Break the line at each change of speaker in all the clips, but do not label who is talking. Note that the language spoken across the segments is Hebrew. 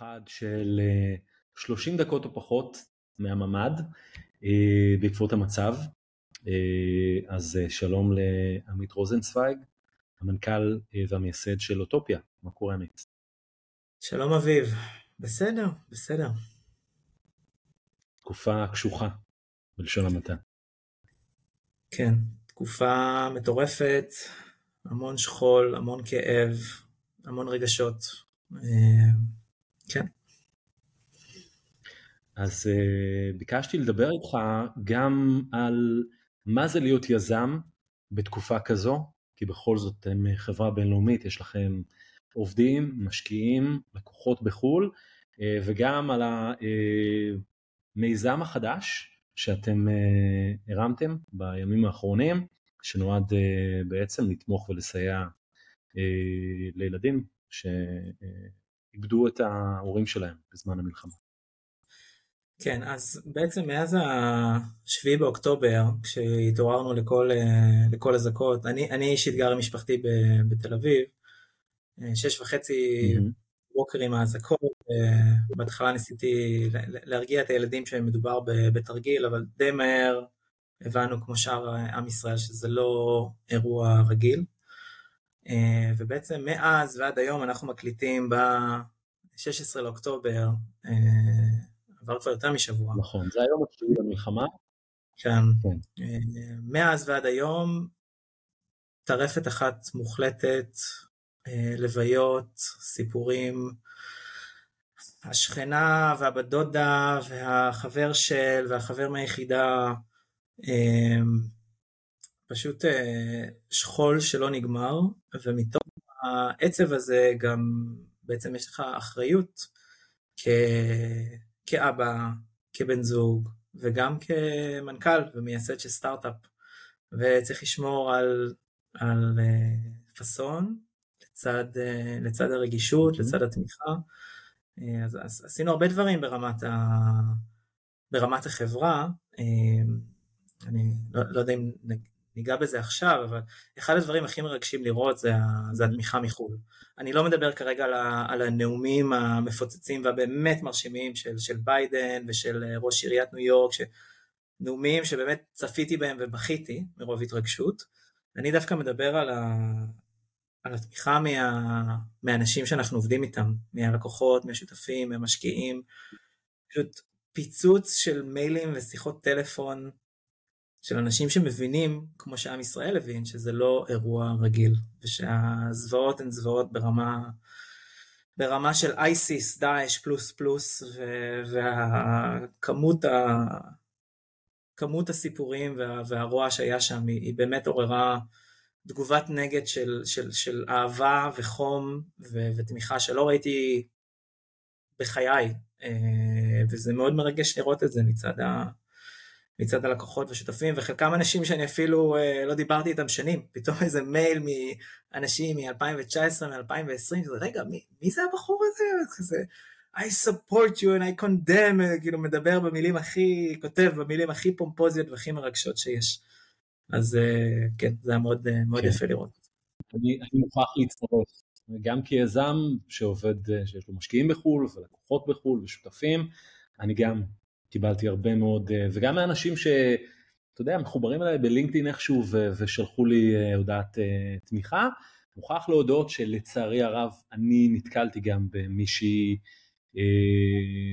מיוחד של 30 דקות או פחות מהממ"ד בעקבות המצב. אז שלום לעמית רוזנצוויג, המנכ"ל והמייסד של אוטופיה, מה קורה עמית?
שלום אביב, בסדר, בסדר.
תקופה קשוחה, בלשון המעטה.
כן, תקופה מטורפת, המון שכול, המון כאב, המון רגשות. כן.
אז uh, ביקשתי לדבר איתך גם על מה זה להיות יזם בתקופה כזו, כי בכל זאת אתם חברה בינלאומית, יש לכם עובדים, משקיעים, לקוחות בחו"ל, uh, וגם על המיזם החדש שאתם uh, הרמתם בימים האחרונים, שנועד uh, בעצם לתמוך ולסייע uh, לילדים שאיבדו את ההורים שלהם בזמן המלחמה.
כן, אז בעצם מאז ה-7 באוקטובר, כשהתעוררנו לכל, לכל אזעקות, אני, אני אישית גר עם משפחתי בתל אביב, שש וחצי mm-hmm. בוקר עם האזעקות, בהתחלה ניסיתי להרגיע את הילדים שמדובר בתרגיל, אבל די מהר הבנו כמו שאר עם ישראל שזה לא אירוע רגיל. ובעצם מאז ועד היום אנחנו מקליטים ב-16 לאוקטובר, עבר כבר יותר משבוע.
נכון, זה היום התשיעי במלחמה.
כן. כן. מאז ועד היום, טרפת אחת מוחלטת, לוויות, סיפורים, השכנה והבת דודה והחבר של והחבר מהיחידה, פשוט שכול שלא נגמר, ומתוך העצב הזה גם בעצם יש לך אחריות כ... כאבא, כבן זוג, וגם כמנכ"ל ומייסד של סטארט-אפ, וצריך לשמור על, על uh, פאסון לצד, uh, לצד הרגישות, mm-hmm. לצד התמיכה. Uh, אז, אז עשינו הרבה דברים ברמת, ה, ברמת החברה. Uh, אני לא, לא יודע אם ניגע בזה עכשיו, אבל אחד הדברים הכי מרגשים לראות זה, זה התמיכה מחו"ל. אני לא מדבר כרגע על, על הנאומים המפוצצים והבאמת מרשימים של, של ביידן ושל ראש עיריית ניו יורק, נאומים שבאמת צפיתי בהם ובכיתי מרוב התרגשות. אני דווקא מדבר על, ה, על התמיכה מה, מהאנשים שאנחנו עובדים איתם, מהלקוחות, מהשותפים, מהמשקיעים. פשוט פיצוץ של מיילים ושיחות טלפון של אנשים שמבינים, כמו שעם ישראל הבין, שזה לא אירוע רגיל, ושהזוועות הן זוועות ברמה, ברמה של אייסיס, דאעש פלוס פלוס, והכמות ה... כמות הסיפורים וה, והרוע שהיה שם היא, היא באמת עוררה תגובת נגד של, של, של אהבה וחום ו, ותמיכה שלא ראיתי בחיי, אה, וזה מאוד מרגש לראות את זה מצד, ה, מצד הלקוחות ושותפים, וחלקם אנשים שאני אפילו אה, לא דיברתי איתם שנים, פתאום איזה מייל מאנשים מ-2019, מ-2020, זה רגע, מי, מי זה הבחור הזה? כזה, I support you and I condemn, כאילו מדבר במילים הכי, כותב במילים הכי פומפוזיות והכי מרגשות שיש. אז אה, כן, זה היה מאוד, אה, מאוד כן. יפה לראות.
אני, אני מוכרח להצטרף, גם כיזם שעובד, אה, שיש לו משקיעים בחו"ל ולקוחות בחו"ל ושותפים, אני גם קיבלתי הרבה מאוד, אה, וגם מאנשים שאתה יודע, מחוברים אליי בלינקדאין איכשהו ושלחו לי אה, הודעת אה, תמיכה. מוכרח להודות שלצערי הרב אני נתקלתי גם במישהי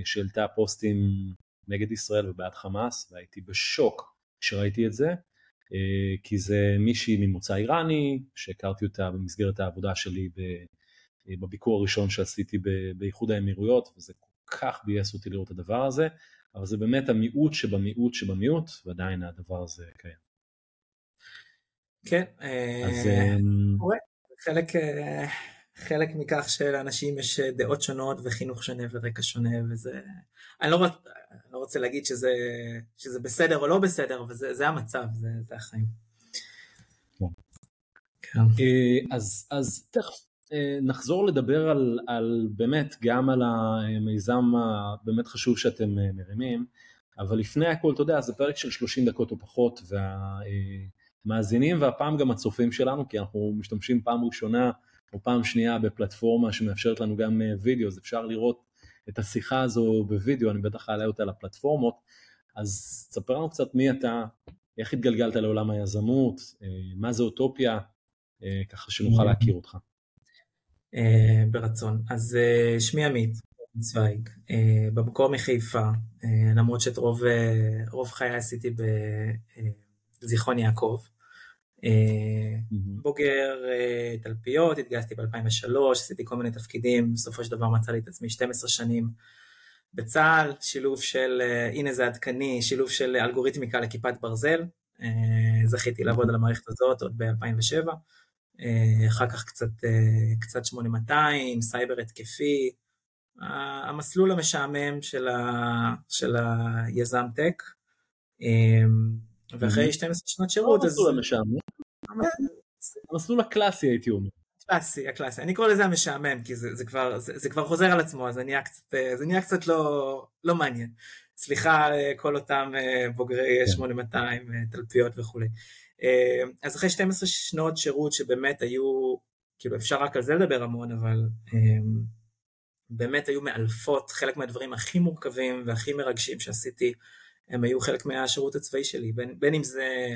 שהעלתה פוסטים נגד ישראל ובעד חמאס והייתי בשוק כשראיתי את זה כי זה מישהי ממוצא איראני שהכרתי אותה במסגרת העבודה שלי בביקור הראשון שעשיתי באיחוד האמירויות וזה כל כך ביאס אותי לראות את הדבר הזה אבל זה באמת המיעוט שבמיעוט שבמיעוט, ועדיין הדבר הזה קיים.
כן, אז, אה, אמ, חלק, אה, חלק מכך שלאנשים יש דעות שונות וחינוך שונה ורקע שונה וזה, אני לא, רוצ, לא רוצה להגיד שזה, שזה בסדר או לא בסדר, אבל זה, זה המצב, זה, זה החיים.
כן. כן. אה, אז, אז תכף נחזור לדבר על, על באמת גם על המיזם הבאמת חשוב שאתם אה, מרימים, אבל לפני הכל, אתה יודע, זה פרק של 30 דקות או פחות, והמאזינים והפעם גם הצופים שלנו, כי אנחנו משתמשים פעם ראשונה או פעם שנייה בפלטפורמה שמאפשרת לנו גם אה, וידאו, אז אפשר לראות את השיחה הזו בווידאו, אני בטח אעלה אותה לפלטפורמות, אז ספר לנו קצת מי אתה, איך התגלגלת לעולם היזמות, אה, מה זה אוטופיה, אה, ככה שנוכל להכיר אותך.
ברצון. אז שמי עמית צוויג, במקור מחיפה, למרות שאת רוב, רוב חיי עשיתי בזיכרון יעקב. בוגר תלפיות, התגייסתי ב-2003, עשיתי כל מיני תפקידים, בסופו של דבר מצא לי את עצמי 12 שנים בצה"ל, שילוב של, הנה זה עדכני, שילוב של אלגוריתמיקה לכיפת ברזל, זכיתי לעבוד על המערכת הזאת עוד ב-2007, אחר כך קצת, קצת 8200, סייבר התקפי, המסלול המשעמם של, ה, של היזם tech, ואחרי 12 שנות שירות
אז... המסלול המשעמם. המסלול הקלאסי הייתי אומר.
הקלאסי, הקלאסי. אני קורא לזה המשעמם, כי זה, זה, כבר, זה, זה כבר חוזר על עצמו, אז זה נהיה קצת, זה נהיה קצת לא, לא מעניין. סליחה כל אותם בוגרי כן. 8200, תלפיות וכולי. אז אחרי 12 שנות שירות שבאמת היו, כאילו אפשר רק על זה לדבר המון, אבל באמת היו מאלפות, חלק מהדברים הכי מורכבים והכי מרגשים שעשיתי, הם היו חלק מהשירות הצבאי שלי, בין, בין אם זה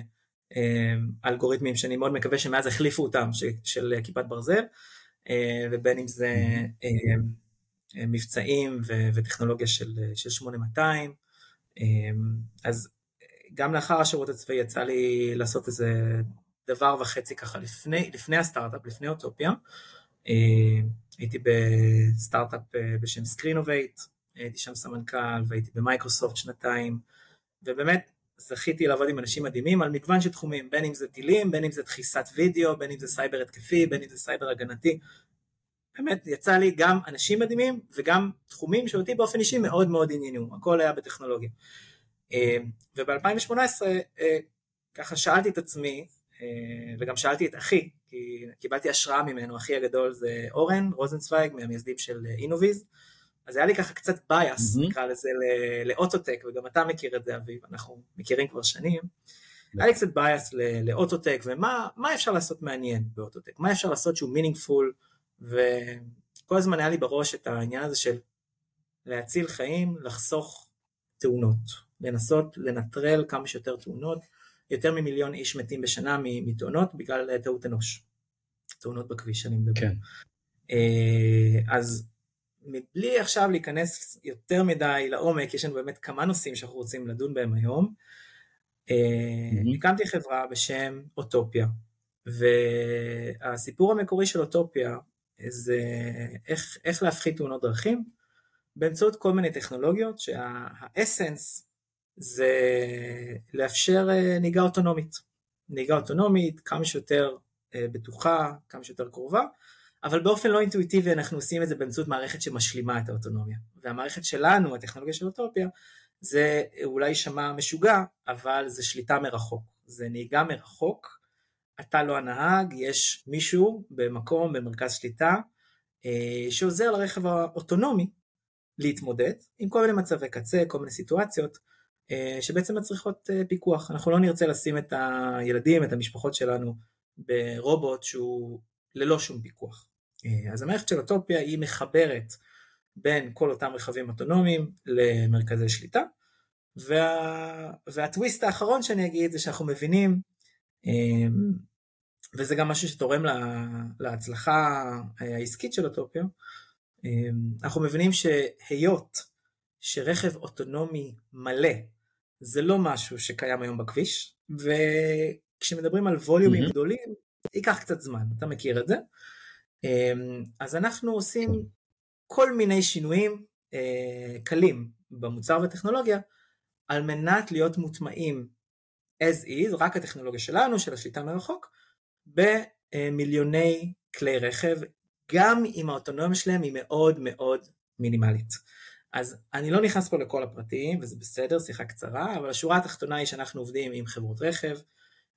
אה, אלגוריתמים שאני מאוד מקווה שמאז החליפו אותם, ש, של כיפת ברזל, אה, ובין אם זה אה, אה, מבצעים ו, וטכנולוגיה של, של 8200, אה, אז גם לאחר השירות הצבאי יצא לי לעשות איזה דבר וחצי ככה לפני, לפני הסטארט-אפ, לפני אוטופיה, אה, הייתי בסטארט-אפ אה, בשם Screenovate, הייתי שם סמנכ"ל והייתי במייקרוסופט שנתיים, ובאמת זכיתי לעבוד עם אנשים מדהימים על מגוון של תחומים, בין אם זה טילים, בין אם זה דחיסת וידאו, בין אם זה סייבר התקפי, בין אם זה סייבר הגנתי. באמת יצא לי גם אנשים מדהימים וגם תחומים שאותי באופן אישי מאוד מאוד עניינו, הכל היה בטכנולוגיה. אה, וב-2018 אה, ככה שאלתי את עצמי, וגם שאלתי את אחי, כי קיבלתי השראה ממנו, אחי הגדול זה אורן רוזנצוויג מהמייסדים של Innoviz, אז היה לי ככה קצת bias, mm-hmm. נקרא לזה, לאוטוטק, וגם אתה מכיר את זה אביב, אנחנו מכירים כבר שנים. היה לי קצת bias ל autotech, ומה אפשר לעשות מעניין באוטוטק, מה אפשר לעשות שהוא meaningful, וכל הזמן היה לי בראש את העניין הזה של להציל חיים, לחסוך תאונות, לנסות לנטרל כמה שיותר תאונות. יותר ממיליון איש מתים בשנה מתאונות בגלל טעות אנוש. תאונות בכביש אני מדבר. כן. אה, אז מבלי עכשיו להיכנס יותר מדי לעומק, יש לנו באמת כמה נושאים שאנחנו רוצים לדון בהם היום. Mm-hmm. הקמתי חברה בשם אוטופיה, והסיפור המקורי של אוטופיה זה איך, איך להפחית תאונות דרכים באמצעות כל מיני טכנולוגיות שהאסנס זה לאפשר אה, נהיגה אוטונומית. נהיגה אוטונומית כמה שיותר אה, בטוחה, כמה שיותר קרובה, אבל באופן לא אינטואיטיבי אנחנו עושים את זה באמצעות מערכת שמשלימה את האוטונומיה. והמערכת שלנו, הטכנולוגיה של אוטופיה, זה אולי יישמע משוגע, אבל זה שליטה מרחוק. זה נהיגה מרחוק, אתה לא הנהג, יש מישהו במקום, במרכז שליטה, אה, שעוזר לרכב האוטונומי להתמודד עם כל מיני מצבי קצה, כל מיני סיטואציות, שבעצם מצריכות אה, פיקוח. אנחנו לא נרצה לשים את הילדים, את המשפחות שלנו, ברובוט שהוא ללא שום פיקוח. אה, אז המערכת של אוטופיה היא מחברת בין כל אותם רכבים אוטונומיים למרכזי שליטה, וה... והטוויסט האחרון שאני אגיד זה שאנחנו מבינים, וזה גם משהו שתורם לה... להצלחה העסקית של אוטופיה, אנחנו מבינים שהיות שרכב אוטונומי מלא זה לא משהו שקיים היום בכביש, וכשמדברים על ווליומים mm-hmm. גדולים, ייקח קצת זמן, אתה מכיר את זה. אמ, אז אנחנו עושים כל מיני שינויים אה, קלים במוצר וטכנולוגיה, על מנת להיות מוטמעים as is, רק הטכנולוגיה שלנו, של השליטה מרחוק, במיליוני כלי רכב, גם אם האוטונומיה שלהם היא מאוד מאוד מינימלית. אז אני לא נכנס פה לכל הפרטים, וזה בסדר, שיחה קצרה, אבל השורה התחתונה היא שאנחנו עובדים עם חברות רכב,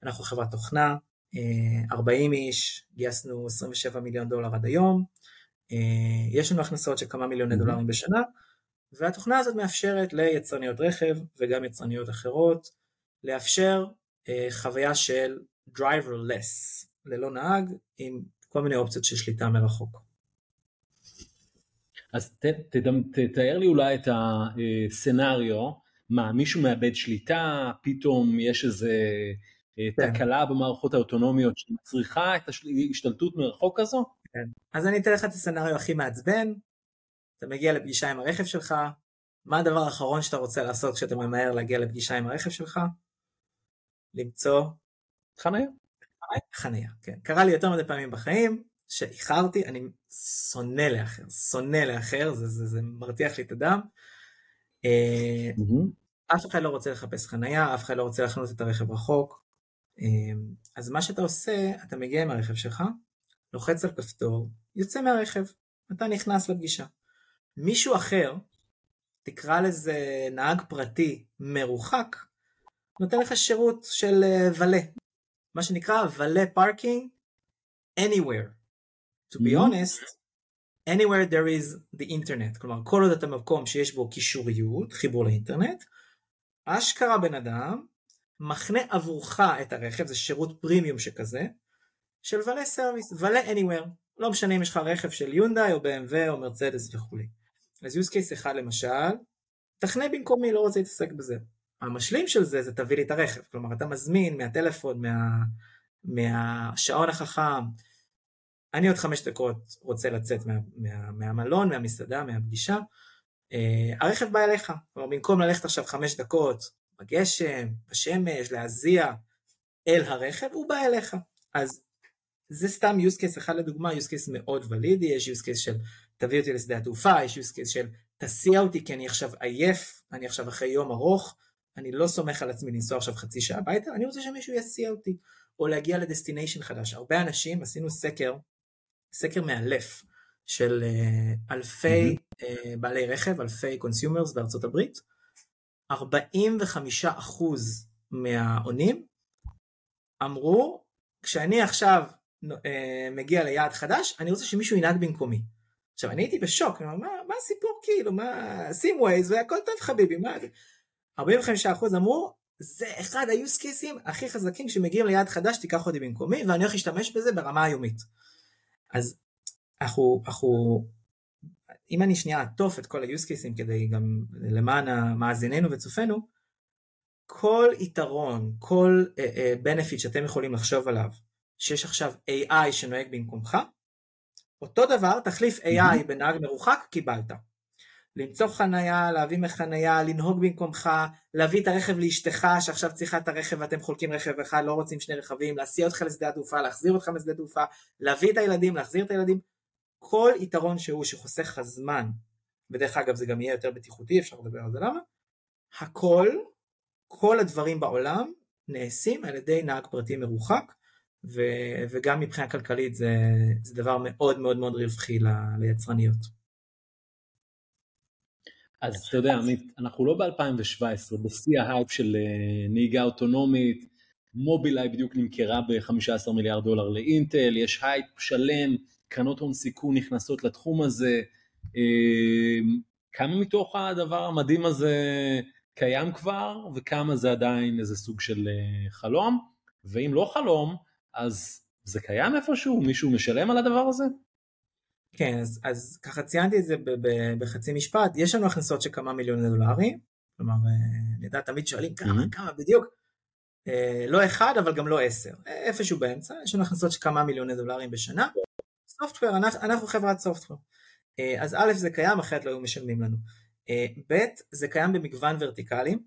אנחנו חברת תוכנה, 40 אה, איש, גייסנו 27 מיליון דולר עד היום, אה, יש לנו הכנסות של כמה מיליוני דולרים בשנה, והתוכנה הזאת מאפשרת ליצרניות רכב וגם יצרניות אחרות לאפשר אה, חוויה של driverless, ללא נהג, עם כל מיני אופציות של שליטה מרחוק.
אז ת, ת, ת, תתאר לי אולי את הסצנריו, מה מישהו מאבד שליטה, פתאום יש איזה אה, כן. תקלה במערכות האוטונומיות שמצריכה את ההשתלטות מרחוק הזו?
כן. אז אני אתן לך את הסצנריו הכי מעצבן, אתה מגיע לפגישה עם הרכב שלך, מה הדבר האחרון שאתה רוצה לעשות כשאתה ממהר להגיע לפגישה עם הרכב שלך? למצוא
חניה.
חניה, כן. קרה לי יותר מדי פעמים בחיים, שאיחרתי, אני שונא לאחר, שונא לאחר, זה, זה, זה מרתיח לי את הדם. Mm-hmm. אף אחד לא רוצה לחפש חנייה, אף אחד לא רוצה לחנות את הרכב רחוק. אה, אז מה שאתה עושה, אתה מגיע עם הרכב שלך, לוחץ על כפתור, יוצא מהרכב, אתה נכנס לפגישה. מישהו אחר, תקרא לזה נהג פרטי מרוחק, נותן לך שירות של valet, מה שנקרא valet parking anywhere. To be honest, anywhere there is the internet, כלומר כל עוד אתה מקום שיש בו קישוריות, חיבור לאינטרנט, אשכרה בן אדם מחנה עבורך את הרכב, זה שירות פרימיום שכזה, של ולה סרוויס, ולה anywhere, לא משנה אם יש לך רכב של יונדאי או BMW או מרצדס וכולי. אז use case אחד למשל, תכנה במקומי, לא רוצה להתעסק בזה. המשלים של זה זה תביא לי את הרכב, כלומר אתה מזמין מהטלפון, מה, מהשעון החכם, אני עוד חמש דקות רוצה לצאת מה, מה, מהמלון, מהמסעדה, מהפגישה, uh, הרכב בא אליך, כלומר במקום ללכת עכשיו חמש דקות בגשם, בשמש, להזיע אל הרכב, הוא בא אליך. אז זה סתם use case אחד לדוגמה, use case מאוד ולידי, יש use case של תביא אותי לשדה התעופה, יש use case של תסיע אותי כי אני עכשיו עייף, אני עכשיו אחרי יום ארוך, אני לא סומך על עצמי לנסוע עכשיו חצי שעה הביתה, אני רוצה שמישהו יסיע אותי, או להגיע לדסטיניישן חדש. הרבה אנשים, עשינו סקר, סקר מאלף, של אה, אלפי mm-hmm. בעלי רכב, אלפי consumers בארצות הברית, 45% מהעונים אמרו, כשאני עכשיו אה, מגיע ליעד חדש, אני רוצה שמישהו ינהג במקומי. עכשיו אני הייתי בשוק, מה, מה הסיפור כאילו, מה, שים Waze והכל טוב חביבי, מה זה? 45% אמרו, זה אחד ה-use cases הכי חזקים שמגיעים ליעד חדש, תיקח אותי במקומי, ואני הולך להשתמש בזה ברמה היומית. אז אנחנו, אנחנו, אם אני שנייה אעטוף את כל ה-use cases כדי גם למען המאזיננו וצופינו, כל יתרון, כל uh, uh, benefit שאתם יכולים לחשוב עליו, שיש עכשיו AI שנוהג במקומך, אותו דבר, תחליף AI בנהג מרוחק, קיבלת. למצוא חנייה, להביא מחנייה, לנהוג במקומך, להביא את הרכב לאשתך שעכשיו צריכה את הרכב ואתם חולקים רכב אחד, לא רוצים שני רכבים, להסיע אותך לשדה התעופה, להחזיר אותך משדה התעופה, להביא את הילדים, להחזיר את הילדים, כל יתרון שהוא שחוסך לך זמן, ודרך אגב זה גם יהיה יותר בטיחותי, אפשר לדבר על זה למה, הכל, כל הדברים בעולם נעשים על ידי נהג פרטי מרוחק, ו, וגם מבחינה כלכלית זה, זה דבר מאוד מאוד מאוד רווחי ליצרניות.
אז אתה יודע, עמית, אנחנו לא ב-2017, בשיא ההייפ של אה, נהיגה אוטונומית, מובילאיי בדיוק נמכרה ב-15 מיליארד דולר לאינטל, יש הייפ שלם, קרנות הון סיכון נכנסות לתחום הזה. אה, כמה מתוך הדבר המדהים הזה קיים כבר, וכמה זה עדיין איזה סוג של אה, חלום? ואם לא חלום, אז זה קיים איפשהו? מישהו משלם על הדבר הזה?
כן, אז, אז ככה ציינתי את זה ב, ב, בחצי משפט, יש לנו הכנסות של כמה מיליוני דולרים, כלומר, אה, אני יודע, תמיד שואלים כמה, mm-hmm. כמה בדיוק, אה, לא אחד אבל גם לא עשר, איפשהו באמצע, יש לנו הכנסות של כמה מיליוני דולרים בשנה, software, אנחנו, אנחנו חברת software, אה, אז א' זה קיים, אחרת לא היו משלמים לנו, ב' זה קיים במגוון ורטיקלים,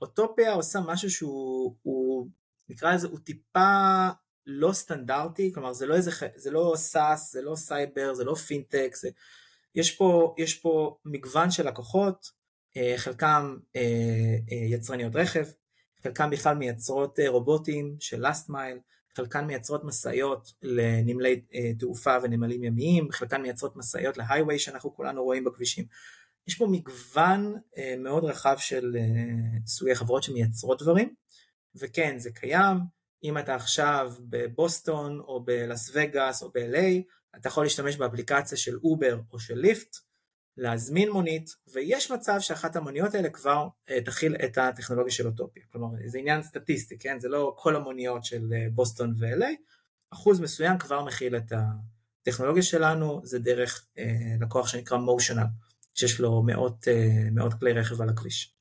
אוטופיה עושה משהו שהוא, נקרא לזה, הוא טיפה לא סטנדרטי, כלומר זה לא איזה, זה לא SaaS, זה לא סייבר, זה לא פינטק, זה, יש, פה, יש פה מגוון של לקוחות, אה, חלקם אה, אה, יצרניות רכב, חלקם בכלל מייצרות רובוטים של last mile, חלקן מייצרות משאיות לנמלי תעופה ונמלים ימיים, חלקן מייצרות משאיות להייווי שאנחנו כולנו רואים בכבישים. יש פה מגוון מאוד רחב של סוגי חברות שמייצרות דברים, וכן, זה קיים, אם אתה עכשיו בבוסטון או בלאס וגאס או ב-LA, אתה יכול להשתמש באפליקציה של אובר או של ליפט, להזמין מונית, ויש מצב שאחת המוניות האלה כבר אה, תכיל את הטכנולוגיה של אוטופיה. כלומר, זה עניין סטטיסטי, כן? זה לא כל המוניות של אה, בוסטון ו-LA, אחוז מסוים כבר מכיל את הטכנולוגיה שלנו זה דרך אה, לקוח שנקרא Motional, שיש לו מאות, אה, מאות כלי רכב על הכביש.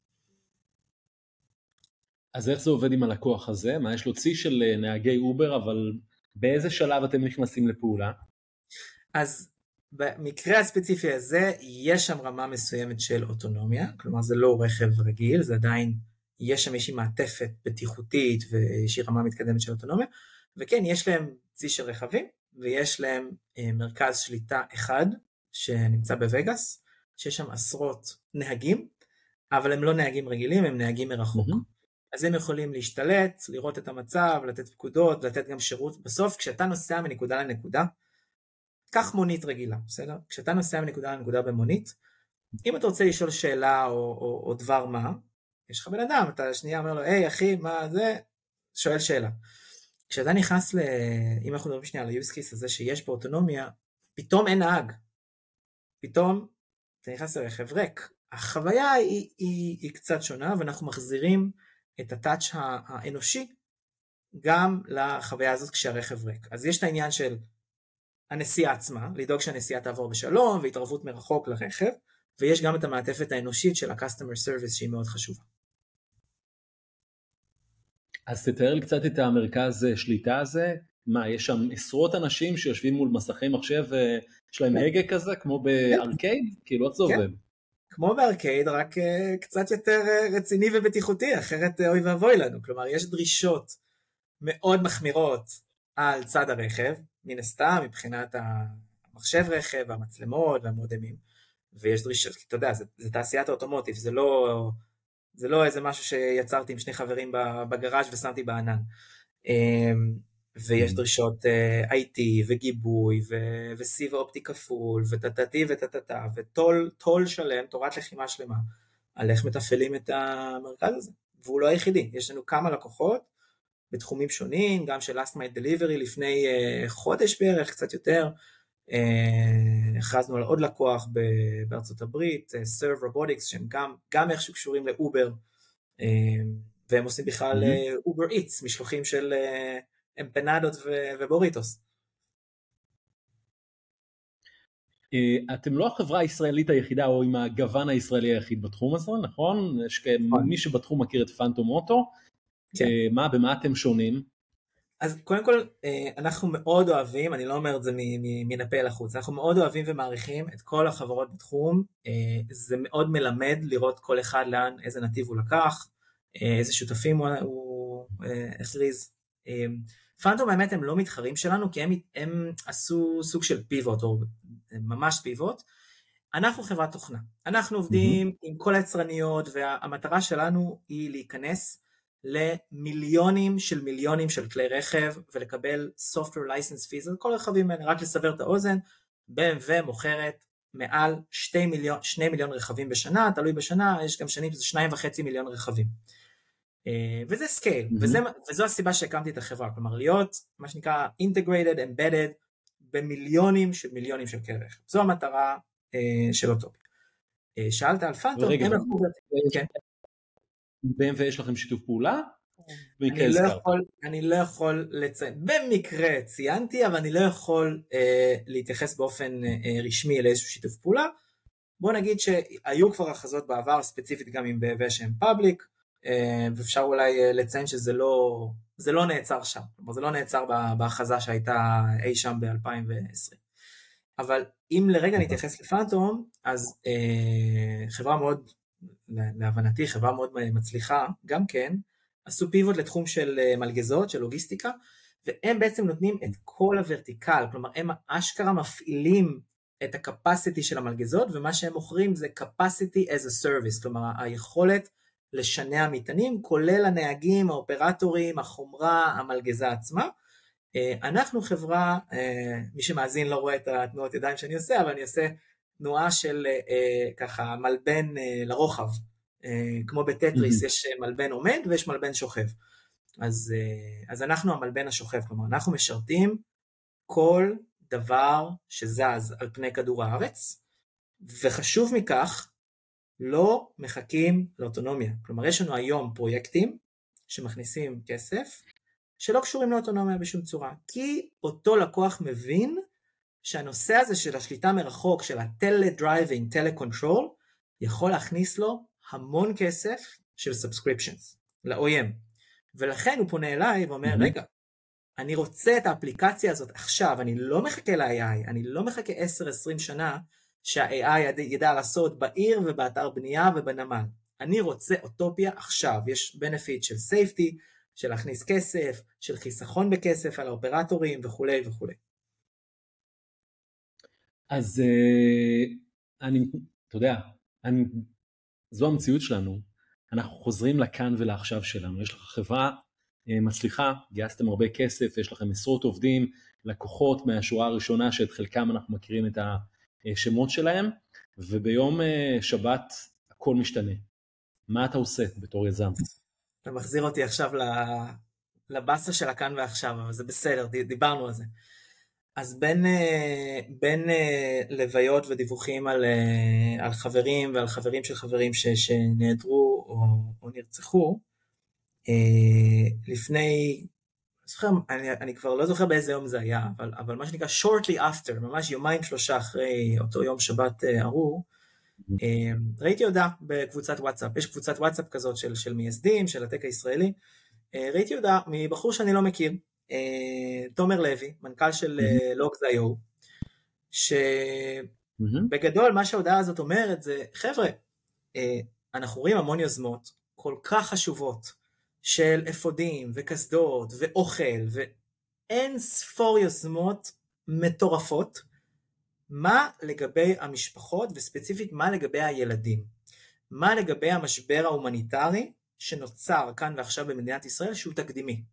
אז איך זה עובד עם הלקוח הזה? מה, יש לו צי של אה, נהגי אובר, אבל באיזה שלב אתם נכנסים לפעולה?
אז במקרה הספציפי הזה, יש שם רמה מסוימת של אוטונומיה, כלומר זה לא רכב רגיל, זה עדיין, יש שם איזושהי מעטפת בטיחותית ואיזושהי רמה מתקדמת של אוטונומיה, וכן, יש להם צי של רכבים, ויש להם אה, מרכז שליטה אחד שנמצא בווגאס, שיש שם עשרות נהגים, אבל הם לא נהגים רגילים, הם נהגים מרחוק. Mm-hmm. אז הם יכולים להשתלט, לראות את המצב, לתת פקודות, לתת גם שירות. בסוף, כשאתה נוסע מנקודה לנקודה, קח מונית רגילה, בסדר? כשאתה נוסע מנקודה לנקודה במונית, אם אתה רוצה לשאול שאלה או, או, או דבר מה, יש לך בן אדם, אתה שנייה אומר לו, היי אחי, מה זה? שואל שאלה. כשאתה נכנס ל... אם אנחנו מדברים שנייה על ה-use case הזה שיש פה אוטונומיה, פתאום אין נהג. פתאום אתה נכנס לרכב ריק. החוויה היא, היא, היא קצת שונה ואנחנו מחזירים את הטאץ' האנושי גם לחוויה הזאת כשהרכב ריק. אז יש את העניין של הנסיעה עצמה, לדאוג שהנסיעה תעבור בשלום והתערבות מרחוק לרכב, ויש גם את המעטפת האנושית של ה-customer service שהיא מאוד חשובה.
אז תתאר לי קצת את המרכז אה, שליטה הזה, מה, יש שם עשרות אנשים שיושבים מול מסכי מחשב ויש להם כן. הגה כזה, כמו בארקייד? כאילו, איך זה כן. עובד?
כמו בארקייד, רק uh, קצת יותר uh, רציני ובטיחותי, אחרת uh, אוי ואבוי לנו. כלומר, יש דרישות מאוד מחמירות על צד הרכב, מן הסתם, מבחינת המחשב רכב, המצלמות והמודמים, ויש דרישות, אתה יודע, זה, זה תעשיית האוטומוטיב, זה לא, זה לא איזה משהו שיצרתי עם שני חברים בגראז' ושמתי בענן. ויש mm. דרישות uh, IT וגיבוי ו- וסיב אופטי כפול וטטטי וטטטה וטול שלם, תורת לחימה שלמה, על איך מתפעלים את המרכז הזה. והוא לא היחידי, יש לנו כמה לקוחות בתחומים שונים, גם של last mile delivery לפני אה, חודש בערך, קצת יותר, אה, הכרזנו על עוד לקוח בארצות הברית, אה, Serve Robotics, שהם גם, גם איכשהו קשורים לאובר, אה, והם עושים בכלל אובר mm-hmm. איטס, אה, משלוחים של... אה, אמפנדות ובוריטוס.
אה, אתם לא החברה הישראלית היחידה או עם הגוון הישראלי היחיד בתחום הזה, נכון? יש נכון. מי שבתחום מכיר את פאנטום אוטו. כן. אה, מה, במה אתם שונים?
אז קודם כל, אה, אנחנו מאוד אוהבים, אני לא אומר את זה מן הפה אל החוץ, אנחנו מאוד אוהבים ומעריכים את כל החברות בתחום, זה מאוד מלמד לראות כל אחד לאן, איזה נתיב הוא לקח, איזה שותפים הוא הכריז. פאנטום האמת הם לא מתחרים שלנו, כי הם, הם עשו סוג של פיבוט, או ממש פיבוט. אנחנו חברת תוכנה. אנחנו עובדים mm-hmm. עם כל היצרניות, והמטרה שלנו היא להיכנס למיליונים של מיליונים של כלי רכב, ולקבל software license fees על כל הרכבים האלה, רק לסבר את האוזן, BMW מוכרת מעל 2 מיליון, 2 מיליון רכבים בשנה, תלוי בשנה, יש גם שנים שזה 2.5 מיליון רכבים. אה, וזה scale, mm-hmm. וזה, וזו הסיבה שהקמתי את החברה, כלומר להיות מה שנקרא integrated, embedded, במיליונים של מיליונים של רכב, זו המטרה uh, של אוטופיה. Uh, שאלת על פאנטום,
אין לנו... כן. BMW יש לכם שיתוף פעולה?
אני לא, יכול, אני לא יכול לציין, במקרה ציינתי, אבל אני לא יכול uh, להתייחס באופן uh, רשמי לאיזשהו שיתוף פעולה. בוא נגיד שהיו כבר הכרזות בעבר, ספציפית גם עם BMW שהם public, אה, ואפשר אולי אה, לציין שזה לא, זה לא נעצר שם, כלומר זה לא נעצר בהכרזה שהייתה אי שם ב-2020. אבל אם לרגע נתייחס לפאנטום, אז אה, חברה מאוד, להבנתי חברה מאוד מצליחה, גם כן, עשו פיבוט לתחום של אה, מלגזות, של לוגיסטיקה, והם בעצם נותנים את כל הוורטיקל, כלומר הם אשכרה מפעילים את ה-capacity של המלגזות, ומה שהם מוכרים זה capacity as a service, כלומר היכולת לשנע מטענים, כולל הנהגים, האופרטורים, החומרה, המלגזה עצמה. אה, אנחנו חברה, אה, מי שמאזין לא רואה את התנועות ידיים שאני עושה, אבל אני עושה תנועה של אה, ככה מלבן לרוחב. כמו בטטריס mm-hmm. יש מלבן עומד ויש מלבן שוכב. אז, אז אנחנו המלבן השוכב, כלומר אנחנו משרתים כל דבר שזז על פני כדור הארץ, וחשוב מכך, לא מחכים לאוטונומיה. כלומר, יש לנו היום פרויקטים שמכניסים כסף, שלא קשורים לאוטונומיה בשום צורה, כי אותו לקוח מבין שהנושא הזה של השליטה מרחוק, של ה tele-driving, tele-control, יכול להכניס לו המון כסף של subscriptions ל-OEM. ולכן הוא פונה אליי ואומר, mm-hmm. רגע, אני רוצה את האפליקציה הזאת עכשיו, אני לא מחכה ל-AI, אני לא מחכה 10-20 שנה שה-AI ידע לעשות בעיר ובאתר בנייה ובנמל. אני רוצה אוטופיה עכשיו, יש benefit של safety, של להכניס כסף, של חיסכון בכסף על האופרטורים וכולי וכולי.
אז אה, אני, אתה יודע, אני, זו המציאות שלנו, אנחנו חוזרים לכאן ולעכשיו שלנו, יש לך חברה אה, מצליחה, גייסתם הרבה כסף, יש לכם עשרות עובדים, לקוחות מהשורה הראשונה שאת חלקם אנחנו מכירים את השמות שלהם, וביום אה, שבת הכל משתנה. מה אתה עושה בתור יזם?
אתה מחזיר אותי עכשיו לבאסה של הכאן ועכשיו, אבל זה בסדר, דיברנו על זה. אז בין, אה, בין לוויות ודיווחים על, על חברים ועל חברים של חברים ש, שנעדרו או, או נרצחו, אה, לפני, זוכר, אני, אני כבר לא זוכר באיזה יום זה היה, אבל, אבל מה שנקרא shortly after, ממש יומיים שלושה אחרי אותו יום שבת אה, ארור, אה, ראיתי הודעה בקבוצת וואטסאפ, יש קבוצת וואטסאפ כזאת של, של מייסדים, של הטק הישראלי, ראיתי הודעה מבחור שאני לא מכיר, תומר לוי, מנכ"ל של לוגס.io, שבגדול מה שההודעה הזאת אומרת זה, חבר'ה, אנחנו רואים המון יוזמות כל כך חשובות, של אפודים וקסדות ואוכל ואין ספור יוזמות מטורפות. מה לגבי המשפחות וספציפית מה לגבי הילדים? מה לגבי המשבר ההומניטרי שנוצר כאן ועכשיו במדינת ישראל שהוא תקדימי?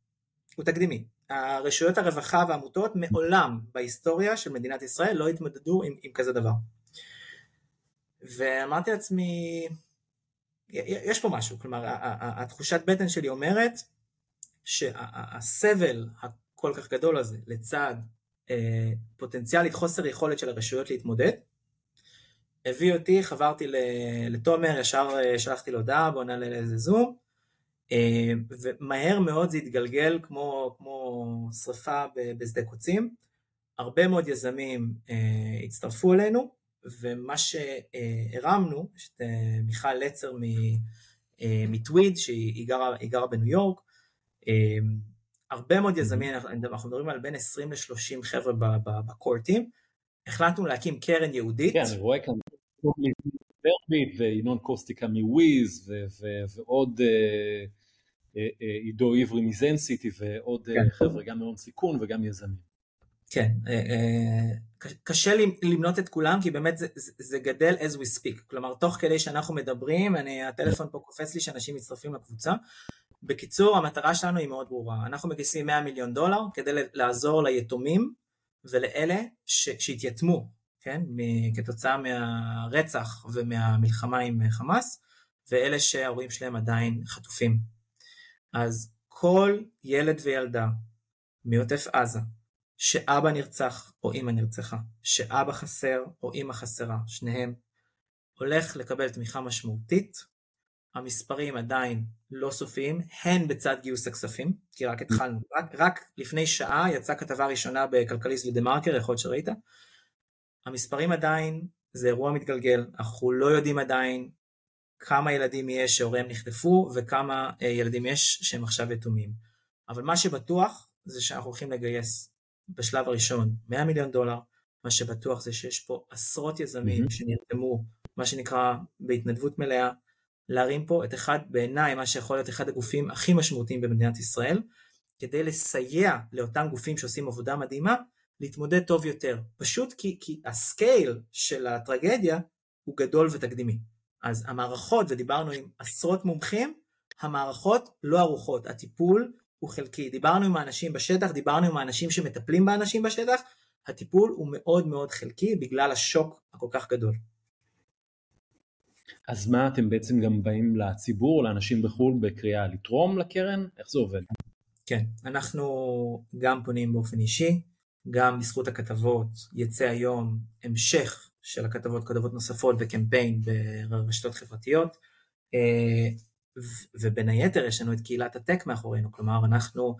הוא תקדימי. הרשויות הרווחה והעמותות מעולם בהיסטוריה של מדינת ישראל לא התמודדו עם, עם כזה דבר. ואמרתי לעצמי, יש פה משהו, כלומר התחושת בטן שלי אומרת שהסבל הכל כך גדול הזה לצד אה, פוטנציאלית חוסר יכולת של הרשויות להתמודד, הביא אותי, חברתי לתומר, ישר אה, שלחתי לו הודעה, בוא נעלה לאיזה זום, אה, ומהר מאוד זה התגלגל כמו, כמו שריפה בשדה קוצים, הרבה מאוד יזמים הצטרפו אלינו, ומה שהרמנו, יש את אה, מיכל לצר אה, מטוויד, שהיא גרה, גרה בניו יורק, אה, הרבה מאוד יזמים, אנחנו מדברים על בין 20 ל-30 חבר'ה בקורטים, החלטנו להקים קרן יהודית.
כן, אני רואה כאן ברביט וינון קוסטיקה מוויז ועוד עידו עברי מזנסיטי ועוד כן. חבר'ה גם מהון סיכון וגם יזמים.
כן, אה, אה, קשה למנות את כולם כי באמת זה, זה גדל as we speak, כלומר תוך כדי שאנחנו מדברים, אני, הטלפון פה קופץ לי שאנשים מצטרפים לקבוצה. בקיצור, המטרה שלנו היא מאוד ברורה, אנחנו מגייסים 100 מיליון דולר כדי לעזור ליתומים ולאלה שהתייתמו, כן, כתוצאה מהרצח ומהמלחמה עם חמאס, ואלה שההורים שלהם עדיין חטופים. אז כל ילד וילדה מעוטף עזה שאבא נרצח או אמא נרצחה, שאבא חסר או אמא חסרה, שניהם, הולך לקבל תמיכה משמעותית, המספרים עדיין לא סופיים, הן בצד גיוס הכספים, כי רק התחלנו, רק, רק לפני שעה יצאה כתבה ראשונה בכלכליסט ודה מרקר, יכול להיות שראית, המספרים עדיין, זה אירוע מתגלגל, אנחנו לא יודעים עדיין כמה ילדים יש שהוריהם נחטפו וכמה אה, ילדים יש שהם עכשיו יתומים, אבל מה שבטוח זה שאנחנו הולכים לגייס בשלב הראשון 100 מיליון דולר, מה שבטוח זה שיש פה עשרות יזמים mm-hmm. שנרתמו, מה שנקרא בהתנדבות מלאה, להרים פה את אחד, בעיניי, מה שיכול להיות אחד הגופים הכי משמעותיים במדינת ישראל, כדי לסייע לאותם גופים שעושים עבודה מדהימה, להתמודד טוב יותר. פשוט כי, כי הסקייל של הטרגדיה הוא גדול ותקדימי. אז המערכות, ודיברנו עם עשרות מומחים, המערכות לא ערוכות, הטיפול הוא חלקי. דיברנו עם האנשים בשטח, דיברנו עם האנשים שמטפלים באנשים בשטח, הטיפול הוא מאוד מאוד חלקי בגלל השוק הכל כך גדול.
אז מה אתם בעצם גם באים לציבור, לאנשים בחו"ל בקריאה לתרום לקרן? איך זה עובד?
כן, אנחנו גם פונים באופן אישי, גם בזכות הכתבות יצא היום המשך של הכתבות, כתבות נוספות וקמפיין ברשתות חברתיות. ובין היתר יש לנו את קהילת הטק מאחורינו, כלומר אנחנו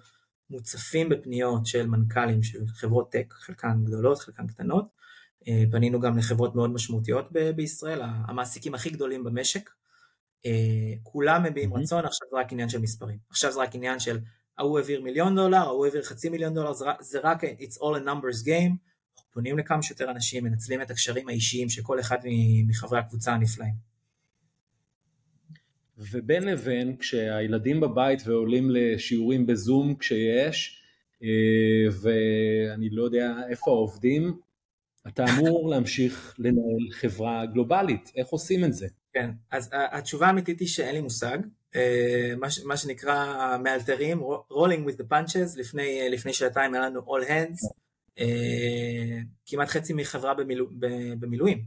מוצפים בפניות של מנכ"לים של חברות טק, חלקן גדולות, חלקן קטנות. אה, פנינו גם לחברות מאוד משמעותיות בישראל, המעסיקים הכי גדולים במשק. אה, כולם מביעים mm-hmm. רצון, עכשיו זה רק עניין של מספרים. עכשיו זה רק עניין של ההוא העביר מיליון דולר, ההוא העביר חצי מיליון דולר, זה, זה רק, it's all a numbers game. אנחנו פונים לכמה שיותר אנשים, מנצלים את הקשרים האישיים של כל אחד מחברי הקבוצה הנפלאים.
ובין לבין כשהילדים בבית ועולים לשיעורים בזום כשיש, אה, ואני לא יודע איפה העובדים, אתה אמור להמשיך לנהל חברה גלובלית, איך עושים את זה?
כן, אז התשובה האמיתית היא שאין לי מושג, אה, מה, שנקרא מאלתרים, rolling with the punches, לפני, לפני שעתיים היה לנו all hands, אה, כמעט חצי מחברה במילואים,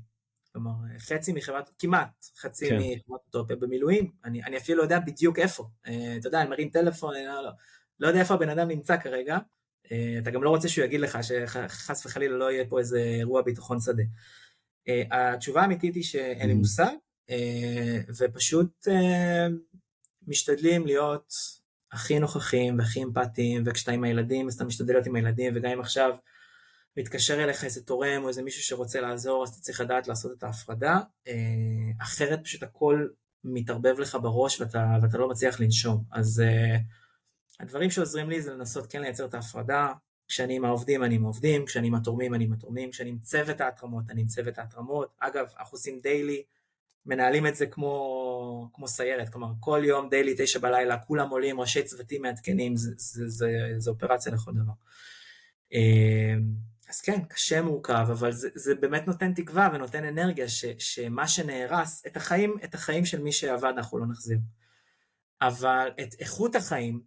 כלומר, חצי מחברת, כמעט חצי כן. מחברת אוטופיה במילואים, אני, אני אפילו לא יודע בדיוק איפה. אה, אתה יודע, אני מרים טלפון, אני לא, לא, לא יודע איפה הבן אדם נמצא כרגע, אה, אתה גם לא רוצה שהוא יגיד לך שחס וחלילה לא יהיה פה איזה אירוע ביטחון שדה. אה, התשובה האמיתית היא שאין לי mm. מושג, ופשוט משתדלים להיות הכי נוכחים והכי אמפתיים, וכשאתה עם הילדים אז אתה משתדל להיות עם הילדים, וגם אם עכשיו מתקשר אליך איזה תורם או איזה מישהו שרוצה לעזור, אז אתה צריך לדעת לעשות את ההפרדה, אה, אחרת פשוט הכל מתערבב לך בראש ואתה, ואתה לא מצליח לנשום. אז uh, הדברים שעוזרים לי זה לנסות כן לייצר את ההפרדה, כשאני עם העובדים אני עם העובדים, כשאני עם התורמים אני עם התורמים, כשאני עם צוות ההתרמות אני עם צוות ההתרמות. אגב, אנחנו עושים דיילי, מנהלים את זה כמו, כמו סיירת, כלומר כל יום דיילי תשע בלילה, כולם עולים, ראשי צוותים מעדכנים, זה, זה, זה, זה אופרציה לכל דבר. אז כן, קשה מורכב, אבל זה, זה באמת נותן תקווה ונותן אנרגיה ש, שמה שנהרס, את החיים, את החיים של מי שעבד אנחנו לא נחזיר. אבל את איכות החיים,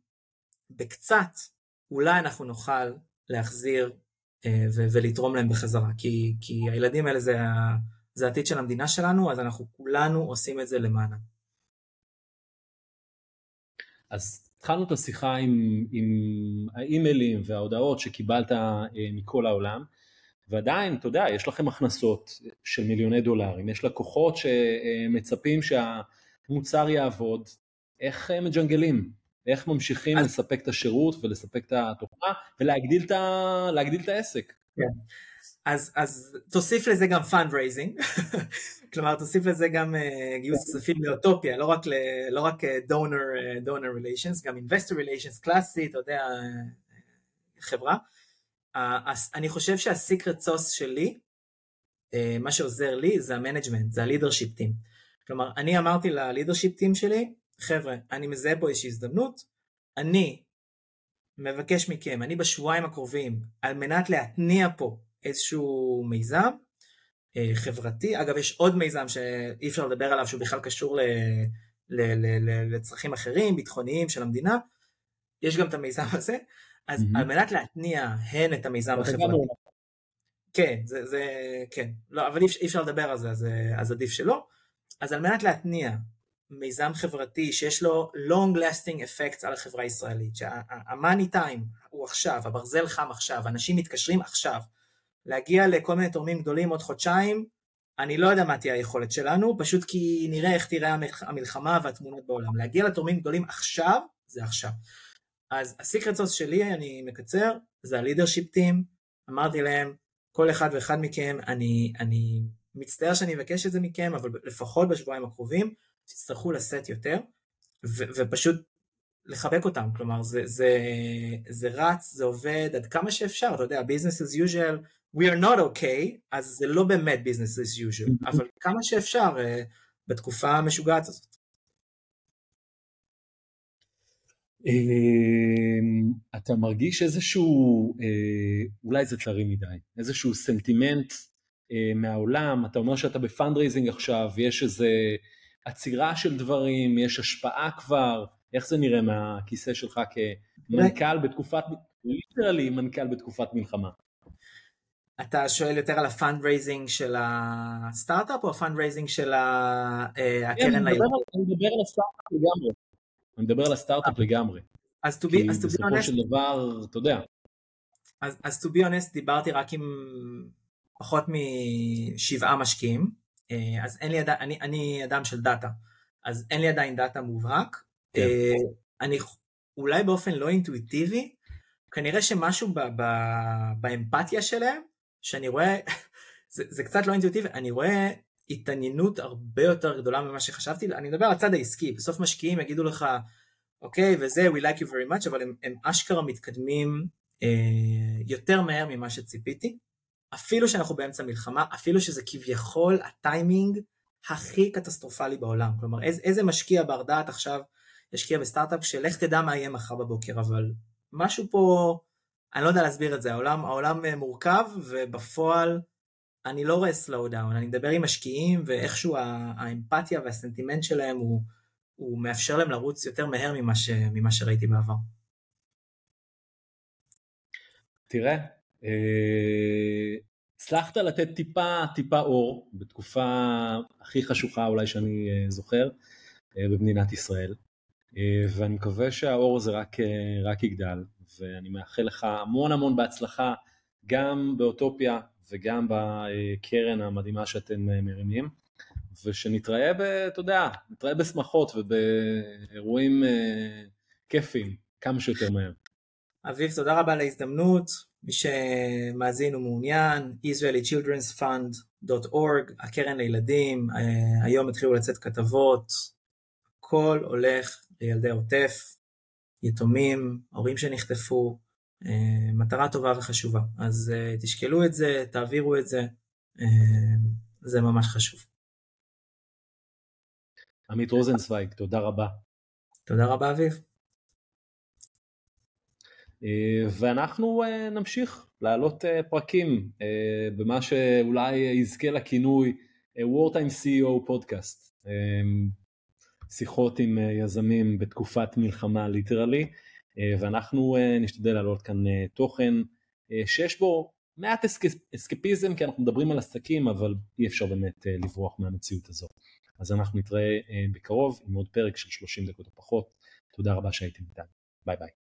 בקצת, אולי אנחנו נוכל להחזיר אה, ו- ולתרום להם בחזרה, כי, כי הילדים האלה זה, זה העתיד של המדינה שלנו, אז אנחנו כולנו עושים את זה למענם.
אז התחלנו את השיחה עם, עם האימיילים וההודעות שקיבלת אה, מכל העולם, ועדיין, אתה יודע, יש לכם הכנסות של מיליוני דולרים, יש לקוחות שמצפים שהמוצר יעבוד, איך מג'נגלים? איך ממשיכים אז... לספק את השירות ולספק את התוכנה ולהגדיל את, ה... את העסק?
כן. אז, אז תוסיף לזה גם fundraising, כלומר תוסיף לזה גם uh, גיוס כספים לאוטופיה, לא רק, ל, לא רק uh, donor, uh, donor relations, גם investor relations קלאסי, אתה יודע, חברה. Uh, אז אני חושב שה secret sauce שלי, uh, מה שעוזר לי זה ה management, זה ה leadership team. כלומר, אני אמרתי ללידרשיפ טים שלי, חבר'ה, אני מזהה פה איזושהי הזדמנות, אני מבקש מכם, אני בשבועיים הקרובים, על מנת להתניע פה איזשהו מיזם אה, חברתי, אגב יש עוד מיזם שאי אפשר לדבר עליו שהוא בכלל קשור ל, ל, ל, ל, לצרכים אחרים, ביטחוניים של המדינה, יש גם את המיזם הזה, אז mm-hmm. על מנת להתניע הן את המיזם החברתי, כן, זה, זה, כן, לא, אבל אי אפשר לדבר על זה, אז, אז עדיף שלא, אז על מנת להתניע מיזם חברתי שיש לו long lasting effects על החברה הישראלית, שה-money time הוא עכשיו, הברזל חם עכשיו, אנשים מתקשרים עכשיו, להגיע לכל מיני תורמים גדולים עוד חודשיים, אני לא יודע מה תהיה היכולת שלנו, פשוט כי נראה איך תראה המלחמה והתמונות בעולם. להגיע לתורמים גדולים עכשיו, זה עכשיו. אז הסיקרט סוס שלי, אני מקצר, זה הלידרשיפ טים, אמרתי להם, כל אחד ואחד מכם, אני, אני מצטער שאני אבקש את זה מכם, אבל לפחות בשבועיים הקרובים, תצטרכו לשאת יותר, ו- ופשוט לחבק אותם, כלומר זה, זה, זה רץ, זה עובד עד כמה שאפשר, אתה יודע, business as usual, we are not okay, אז זה לא באמת business as usual, mm-hmm. אבל כמה שאפשר uh, בתקופה המשוגעת הזאת.
אמ, אתה מרגיש איזשהו, אה, אולי זה צרי מדי, איזשהו סנטימנט אה, מהעולם, אתה אומר שאתה ב fundraising עכשיו, יש איזה עצירה של דברים, יש השפעה כבר, איך זה נראה מהכיסא שלך כמנכ"ל בתקופת, literally מנכ"ל בתקופת מלחמה?
אתה שואל יותר על ה fundraising של הסטארט-אפ או ה fundraising של אה, הקרן
כן, אני מדבר על הסטארט-אפ לגמרי. אני מדבר על הסטארט-אפ לגמרי.
אז to be, honest,
בסופו של דבר, אתה יודע.
אז, אז to be honest, דיברתי רק עם פחות משבעה משקיעים, אה, אז אין לי עדיין, אני, אני אדם של data, אז אין לי עדיין data מובהק. כן. אה, אני אולי באופן לא אינטואיטיבי, כנראה שמשהו ב, ב, באמפתיה שלהם, שאני רואה, זה, זה קצת לא אינטואיטיבי, אני רואה התעניינות הרבה יותר גדולה ממה שחשבתי, אני מדבר על הצד העסקי, בסוף משקיעים יגידו לך, אוקיי, וזה, we like you very much, אבל הם, הם אשכרה מתקדמים אה, יותר מהר ממה שציפיתי, אפילו שאנחנו באמצע מלחמה, אפילו שזה כביכול הטיימינג הכי קטסטרופלי בעולם, כלומר איזה, איזה משקיע בר דעת עכשיו ישקיע בסטארט-אפ שלך תדע מה יהיה מחר בבוקר, אבל משהו פה, אני לא יודע להסביר את זה, העולם, העולם אה, מורכב ובפועל אני לא רואה slow down, אני מדבר עם משקיעים ואיכשהו האמפתיה והסנטימנט שלהם הוא, הוא מאפשר להם לרוץ יותר מהר ממה, ש, ממה שראיתי בעבר.
תראה, אה, הצלחת לתת טיפה טיפה אור בתקופה הכי חשוכה אולי שאני אה, זוכר במדינת ישראל. אה, ואני מקווה שהאור הזה רק, אה, רק יגדל, ואני מאחל לך המון המון בהצלחה, גם באוטופיה וגם בקרן המדהימה שאתם אה, מרימים, ושנתראה, אתה יודע, נתראה בשמחות ובאירועים כיפיים כמה שיותר מהר.
אביב, תודה רבה על ההזדמנות. מי שמאזין ומעוניין, israelichildrensfund.org, הקרן לילדים, היום התחילו לצאת כתבות, הכל הולך לילדי העוטף, יתומים, הורים שנחטפו, אה, מטרה טובה וחשובה. אז אה, תשקלו את זה, תעבירו את זה, אה, זה ממש חשוב.
עמית רוזנצוויג, תודה רבה.
תודה רבה אביב.
ואנחנו נמשיך להעלות פרקים במה שאולי יזכה לכינוי Wartime CEO פודקאסט. שיחות עם אה, יזמים בתקופת מלחמה literally, אה, ואנחנו אה, נשתדל להעלות כאן תוכן שיש בו מעט אסקפיזם, כי אנחנו מדברים על עסקים, אבל אי אפשר באמת לברוח מהמציאות הזו. אז אנחנו נתראה בקרוב עם עוד פרק של 30 דקות או פחות. תודה רבה שהייתם איתנו. ביי ביי.